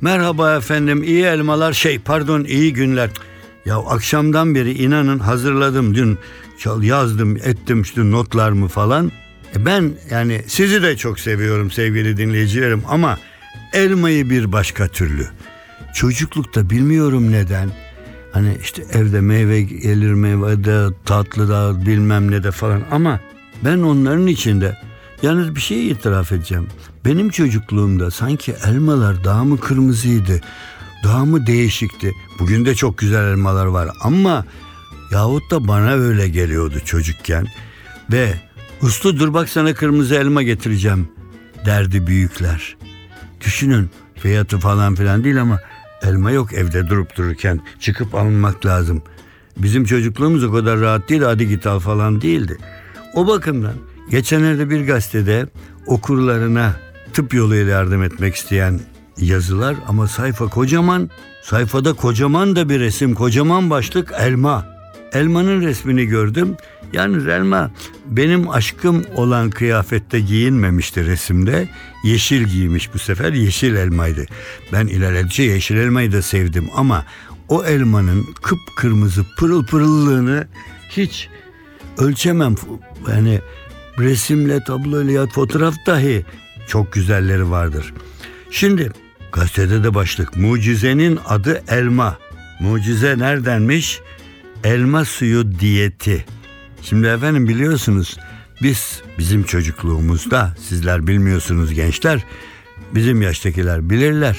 Merhaba efendim iyi elmalar şey pardon iyi günler. Ya akşamdan beri inanın hazırladım dün yazdım ettim işte notlarımı falan. E ben yani sizi de çok seviyorum sevgili dinleyicilerim ama elmayı bir başka türlü. Çocuklukta bilmiyorum neden hani işte evde meyve gelir meyvede tatlı da bilmem ne de falan ama ben onların içinde yalnız bir şey itiraf edeceğim. Benim çocukluğumda sanki elmalar daha mı kırmızıydı daha mı değişikti. Bugün de çok güzel elmalar var ama yahut da bana öyle geliyordu çocukken ve uslu dur bak sana kırmızı elma getireceğim derdi büyükler. Düşünün fiyatı falan filan değil ama elma yok evde durup dururken çıkıp alınmak lazım. Bizim çocukluğumuz o kadar rahat değil hadi git al falan değildi. O bakımdan geçenlerde bir gazetede okurlarına tıp yoluyla yardım etmek isteyen yazılar ama sayfa kocaman. Sayfada kocaman da bir resim, kocaman başlık elma. Elmanın resmini gördüm. Yalnız elma benim aşkım olan kıyafette giyinmemişti resimde. Yeşil giymiş bu sefer yeşil elmaydı. Ben ilerledikçe yeşil elmayı da sevdim ama o elmanın kıpkırmızı pırıl pırıllığını hiç ölçemem. Yani resimle, tabloyla ya fotoğraf dahi çok güzelleri vardır. Şimdi gazetede de başlık. Mucizenin adı elma. Mucize neredenmiş? Elma suyu diyeti. Şimdi efendim biliyorsunuz biz bizim çocukluğumuzda sizler bilmiyorsunuz gençler bizim yaştakiler bilirler.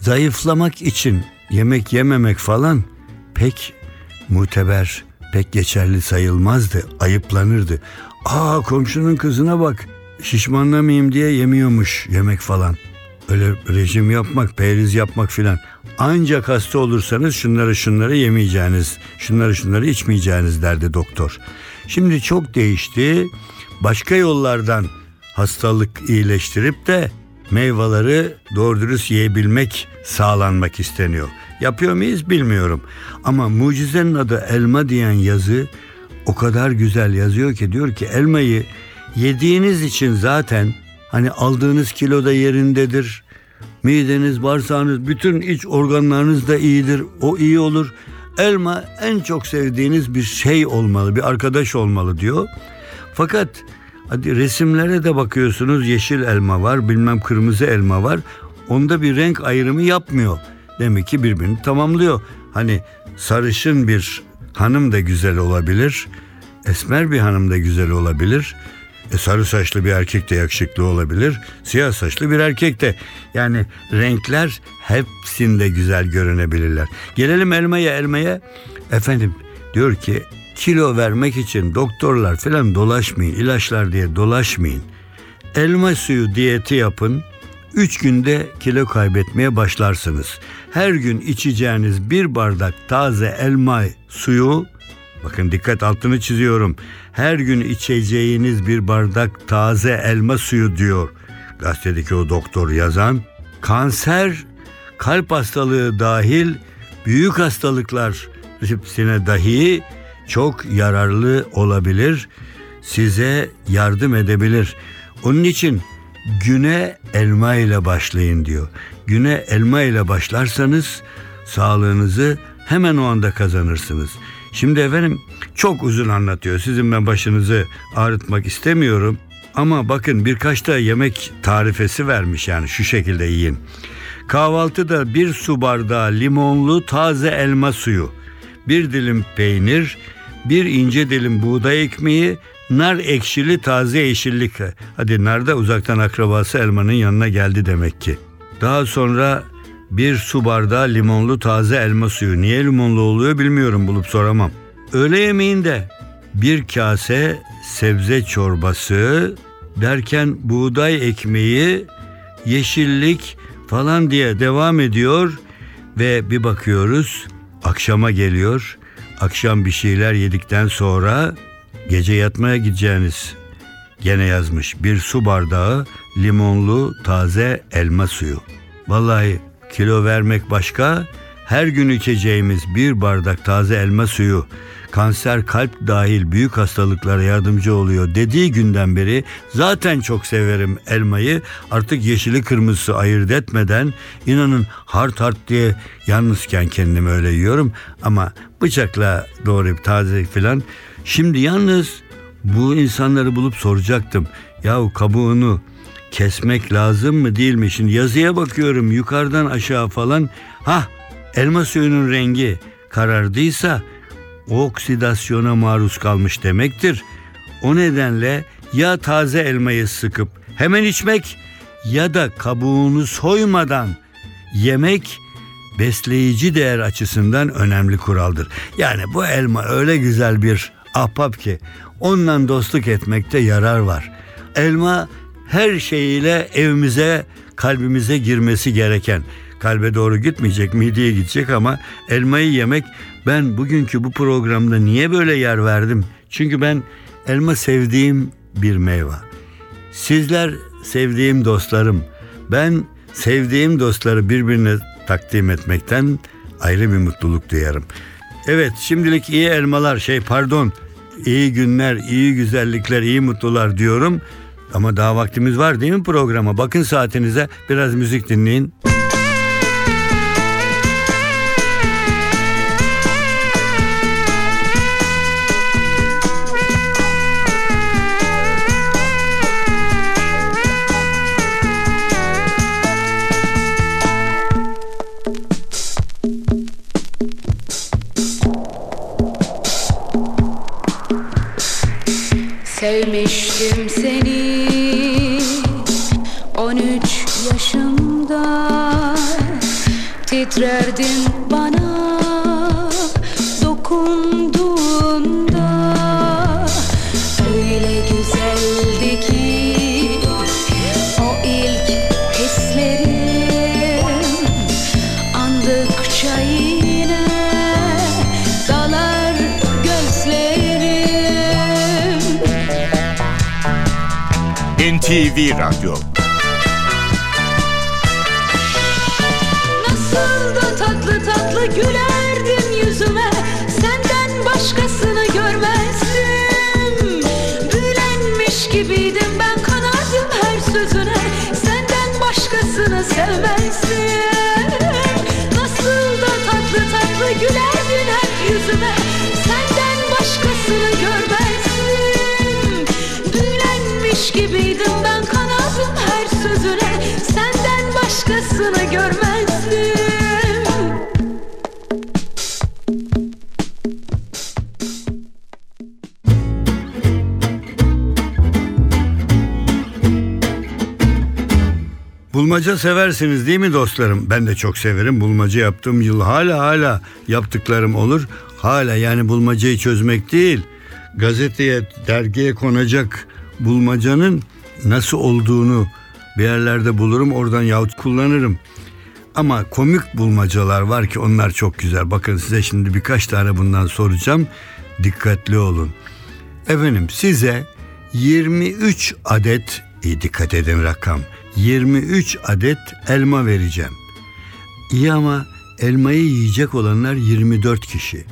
Zayıflamak için yemek yememek falan pek muteber, pek geçerli sayılmazdı, ayıplanırdı. Aa komşunun kızına bak şişmanlamayayım diye yemiyormuş yemek falan. Öyle rejim yapmak, periz yapmak filan. Ancak hasta olursanız şunları şunları yemeyeceğiniz, şunları şunları içmeyeceğiniz derdi doktor. Şimdi çok değişti. Başka yollardan hastalık iyileştirip de meyveleri doğru dürüst yiyebilmek sağlanmak isteniyor. Yapıyor muyuz bilmiyorum. Ama mucizenin adı elma diyen yazı o kadar güzel yazıyor ki diyor ki elmayı yediğiniz için zaten hani aldığınız kilo da yerindedir. Mideniz, bağırsağınız, bütün iç organlarınız da iyidir. O iyi olur. Elma en çok sevdiğiniz bir şey olmalı, bir arkadaş olmalı diyor. Fakat hadi resimlere de bakıyorsunuz yeşil elma var, bilmem kırmızı elma var. Onda bir renk ayrımı yapmıyor. Demek ki birbirini tamamlıyor. Hani sarışın bir hanım da güzel olabilir. Esmer bir hanım da güzel olabilir. E, sarı saçlı bir erkek de yakışıklı olabilir. Siyah saçlı bir erkek de. Yani renkler hepsinde güzel görünebilirler. Gelelim elmaya elmaya. Efendim diyor ki kilo vermek için doktorlar falan dolaşmayın. ilaçlar diye dolaşmayın. Elma suyu diyeti yapın. 3 günde kilo kaybetmeye başlarsınız. Her gün içeceğiniz bir bardak taze elma suyu Bakın dikkat altını çiziyorum. Her gün içeceğiniz bir bardak taze elma suyu diyor. Gazetedeki o doktor yazan. Kanser, kalp hastalığı dahil büyük hastalıklar hepsine dahi çok yararlı olabilir. Size yardım edebilir. Onun için güne elma ile başlayın diyor. Güne elma ile başlarsanız sağlığınızı hemen o anda kazanırsınız. Şimdi efendim çok uzun anlatıyor. Sizin ben başınızı ağrıtmak istemiyorum. Ama bakın birkaç da yemek tarifesi vermiş yani şu şekilde yiyin. Kahvaltıda bir su bardağı limonlu taze elma suyu, bir dilim peynir, bir ince dilim buğday ekmeği, nar ekşili taze yeşillik. Hadi nar da uzaktan akrabası elmanın yanına geldi demek ki. Daha sonra bir su bardağı limonlu taze elma suyu. Niye limonlu oluyor bilmiyorum bulup soramam. Öğle yemeğinde bir kase sebze çorbası derken buğday ekmeği, yeşillik falan diye devam ediyor ve bir bakıyoruz akşama geliyor. Akşam bir şeyler yedikten sonra gece yatmaya gideceğiniz gene yazmış bir su bardağı limonlu taze elma suyu. Vallahi kilo vermek başka, her gün içeceğimiz bir bardak taze elma suyu kanser kalp dahil büyük hastalıklara yardımcı oluyor dediği günden beri zaten çok severim elmayı. Artık yeşili kırmızısı ayırt etmeden inanın hart hart diye yalnızken kendimi öyle yiyorum ama bıçakla doğrayıp taze filan. Şimdi yalnız bu insanları bulup soracaktım. Yahu kabuğunu kesmek lazım mı değil mi? Şimdi yazıya bakıyorum yukarıdan aşağı falan. Ha elma suyunun rengi karardıysa oksidasyona maruz kalmış demektir. O nedenle ya taze elmayı sıkıp hemen içmek ya da kabuğunu soymadan yemek besleyici değer açısından önemli kuraldır. Yani bu elma öyle güzel bir ahbap ki onunla dostluk etmekte yarar var. Elma her şeyiyle evimize, kalbimize girmesi gereken. Kalbe doğru gitmeyecek, mideye gidecek ama elmayı yemek ben bugünkü bu programda niye böyle yer verdim? Çünkü ben elma sevdiğim bir meyve. Sizler sevdiğim dostlarım. Ben sevdiğim dostları birbirine takdim etmekten ayrı bir mutluluk duyarım. Evet şimdilik iyi elmalar şey pardon iyi günler, iyi güzellikler, iyi mutlular diyorum. Ama daha vaktimiz var değil mi programa? Bakın saatinize biraz müzik dinleyin. Sevmiştim seni. 13 yaşımda Titrerdin bana. Dokunduğunda Öyle güzeldi ki o ilk hislerim Andıkça yine NTV Radyo. Nasıl da tatlı tatlı gülerdin yüzüme. Senden başkasını görmezdim. Büyülenmiş gibiydim ben kanardım her sözüne. Senden başkasını sevmezdim Bulmaca seversiniz değil mi dostlarım? Ben de çok severim. Bulmaca yaptığım yıl hala hala yaptıklarım olur. Hala yani bulmacayı çözmek değil. Gazeteye, dergiye konacak bulmacanın nasıl olduğunu bir yerlerde bulurum. Oradan yahut kullanırım. Ama komik bulmacalar var ki onlar çok güzel. Bakın size şimdi birkaç tane bundan soracağım. Dikkatli olun. Efendim size 23 adet iyi dikkat edin rakam 23 adet elma vereceğim. İyi ama elmayı yiyecek olanlar 24 kişi.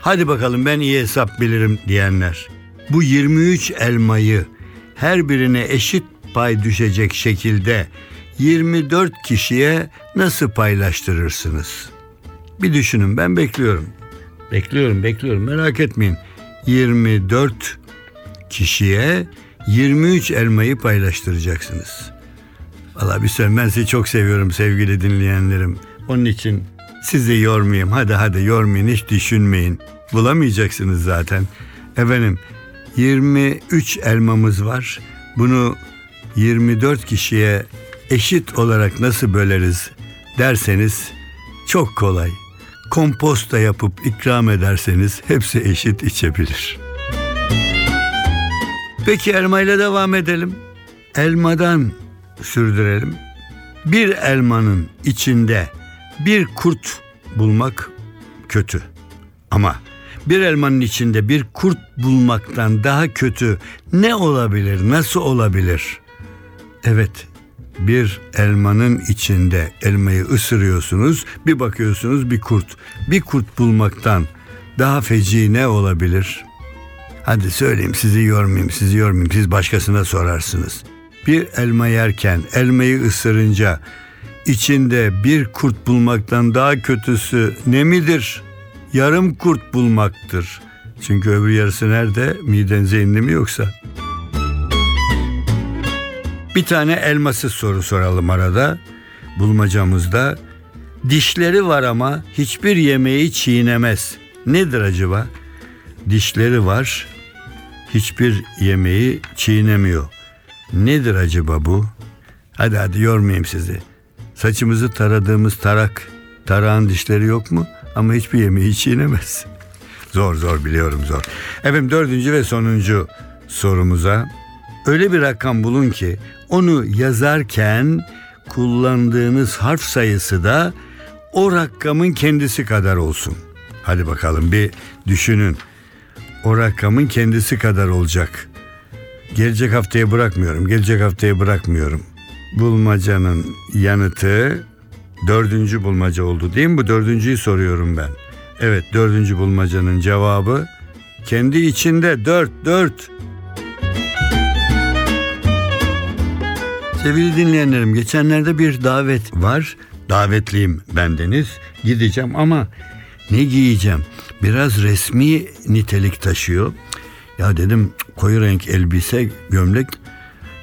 Hadi bakalım ben iyi hesap bilirim diyenler. Bu 23 elmayı her birine eşit pay düşecek şekilde 24 kişiye nasıl paylaştırırsınız? Bir düşünün ben bekliyorum. Bekliyorum bekliyorum merak etmeyin. 24 kişiye 23 elmayı paylaştıracaksınız. Valla bir söyleyeyim ben sizi çok seviyorum sevgili dinleyenlerim. Onun için sizi yormayayım. Hadi hadi yormayın hiç düşünmeyin. Bulamayacaksınız zaten. Efendim 23 elmamız var. Bunu 24 kişiye eşit olarak nasıl böleriz derseniz çok kolay. Komposta yapıp ikram ederseniz hepsi eşit içebilir. Peki elmayla devam edelim. Elmadan sürdürelim. Bir elmanın içinde bir kurt bulmak kötü. Ama bir elmanın içinde bir kurt bulmaktan daha kötü ne olabilir, nasıl olabilir? Evet, bir elmanın içinde elmayı ısırıyorsunuz, bir bakıyorsunuz bir kurt. Bir kurt bulmaktan daha feci ne olabilir? Hadi söyleyeyim sizi yormayayım, sizi yormayayım. Siz başkasına sorarsınız. Bir elma yerken elmayı ısırınca içinde bir kurt bulmaktan daha kötüsü ne midir? Yarım kurt bulmaktır. Çünkü öbür yarısı nerede? Midenize indi mi yoksa? Bir tane elmasız soru soralım arada. Bulmacamızda dişleri var ama hiçbir yemeği çiğnemez. Nedir acaba? Dişleri var, hiçbir yemeği çiğnemiyor. Nedir acaba bu? Hadi hadi yormayayım sizi. Saçımızı taradığımız tarak, tarağın dişleri yok mu? Ama hiçbir yemeği çiğnemez. Zor zor biliyorum zor. Efendim dördüncü ve sonuncu sorumuza öyle bir rakam bulun ki onu yazarken kullandığınız harf sayısı da o rakamın kendisi kadar olsun. Hadi bakalım bir düşünün. O rakamın kendisi kadar olacak. Gelecek haftaya bırakmıyorum. Gelecek haftaya bırakmıyorum. Bulmacanın yanıtı dördüncü bulmaca oldu değil mi? Bu dördüncüyü soruyorum ben. Evet dördüncü bulmacanın cevabı kendi içinde dört dört. Sevgili dinleyenlerim geçenlerde bir davet var. Davetliyim bendeniz. Gideceğim ama ne giyeceğim? Biraz resmi nitelik taşıyor. Ya dedim koyu renk elbise, gömlek.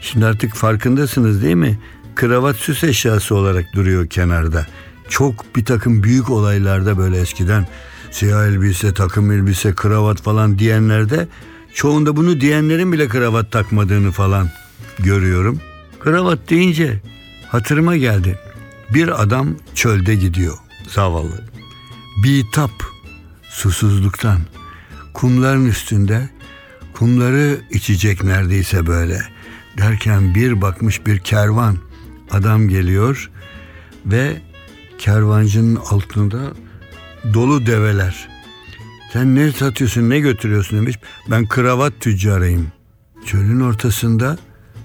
Şimdi artık farkındasınız değil mi? Kravat süs eşyası olarak duruyor kenarda. Çok bir takım büyük olaylarda böyle eskiden siyah elbise, takım elbise, kravat falan diyenlerde çoğunda bunu diyenlerin bile kravat takmadığını falan görüyorum. Kravat deyince hatırıma geldi. Bir adam çölde gidiyor zavallı. Bitap susuzluktan kumların üstünde kumları içecek neredeyse böyle. Derken bir bakmış bir kervan adam geliyor ve kervancının altında dolu develer. Sen ne satıyorsun ne götürüyorsun demiş. Ben kravat tüccarıyım. Çölün ortasında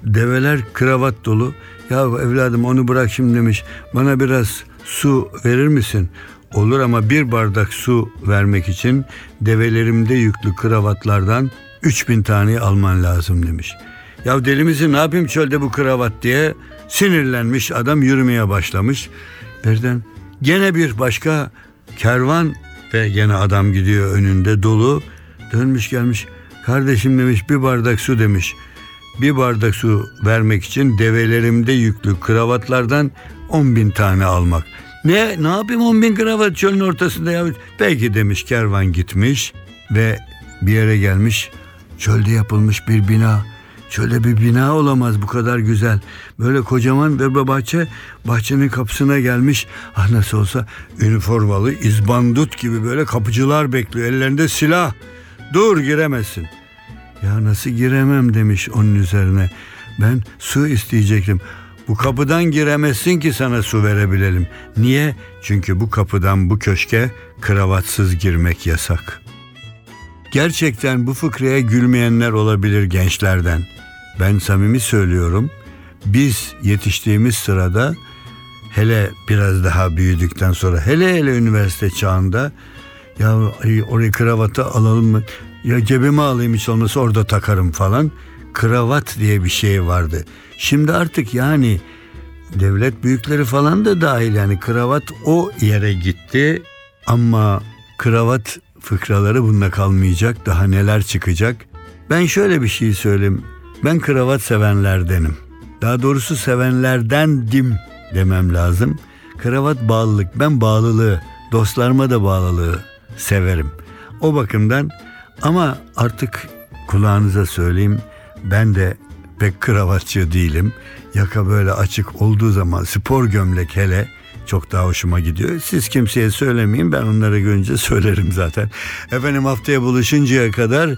develer kravat dolu. Ya evladım onu bırak şimdi demiş. Bana biraz su verir misin? Olur ama bir bardak su vermek için develerimde yüklü kravatlardan 3000 tane alman lazım demiş. Ya deli misin ne yapayım çölde bu kravat diye sinirlenmiş adam yürümeye başlamış. Birden gene bir başka kervan ve gene adam gidiyor önünde dolu dönmüş gelmiş. Kardeşim demiş bir bardak su demiş. Bir bardak su vermek için develerimde yüklü kravatlardan 10 bin tane almak. Ne ne yapayım 10 bin kravat çölün ortasında ya? Peki demiş kervan gitmiş ve bir yere gelmiş. Çölde yapılmış bir bina. Çölde bir bina olamaz bu kadar güzel. Böyle kocaman bir bahçe bahçenin kapısına gelmiş. Ah nasıl olsa üniformalı izbandut gibi böyle kapıcılar bekliyor. Ellerinde silah. Dur giremezsin. Ya nasıl giremem demiş onun üzerine. Ben su isteyecektim. Bu kapıdan giremezsin ki sana su verebilelim. Niye? Çünkü bu kapıdan bu köşke kravatsız girmek yasak. Gerçekten bu fıkraya gülmeyenler olabilir gençlerden. Ben samimi söylüyorum. Biz yetiştiğimiz sırada hele biraz daha büyüdükten sonra hele hele üniversite çağında ya ay, oraya kravatı alalım mı? Ya cebime alayım hiç olmazsa orada takarım falan. Kravat diye bir şey vardı. Şimdi artık yani devlet büyükleri falan da dahil yani kravat o yere gitti. Ama kravat fıkraları bununla kalmayacak. Daha neler çıkacak. Ben şöyle bir şey söyleyeyim. Ben kravat sevenlerdenim. Daha doğrusu sevenlerdendim demem lazım. Kravat bağlılık. Ben bağlılığı, dostlarıma da bağlılığı severim. O bakımdan ama artık kulağınıza söyleyeyim ben de pek kravatçı değilim. Yaka böyle açık olduğu zaman spor gömlek hele çok daha hoşuma gidiyor. Siz kimseye söylemeyin ben onları görünce söylerim zaten. Efendim haftaya buluşuncaya kadar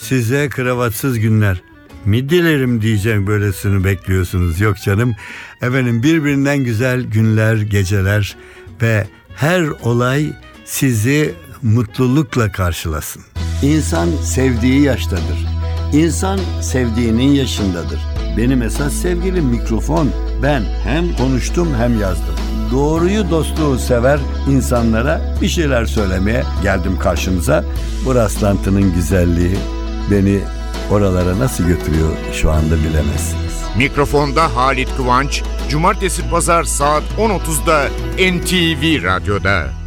size kravatsız günler mi dilerim diyeceğim böylesini bekliyorsunuz. Yok canım. Efendim birbirinden güzel günler, geceler ve her olay sizi mutlulukla karşılasın. İnsan sevdiği yaştadır. İnsan sevdiğinin yaşındadır. Benim esas sevgilim mikrofon. Ben hem konuştum hem yazdım. Doğruyu dostluğu sever insanlara bir şeyler söylemeye geldim karşınıza. Bu rastlantının güzelliği beni oralara nasıl götürüyor şu anda bilemezsiniz. Mikrofonda Halit Kıvanç, Cumartesi Pazar saat 10.30'da NTV Radyo'da.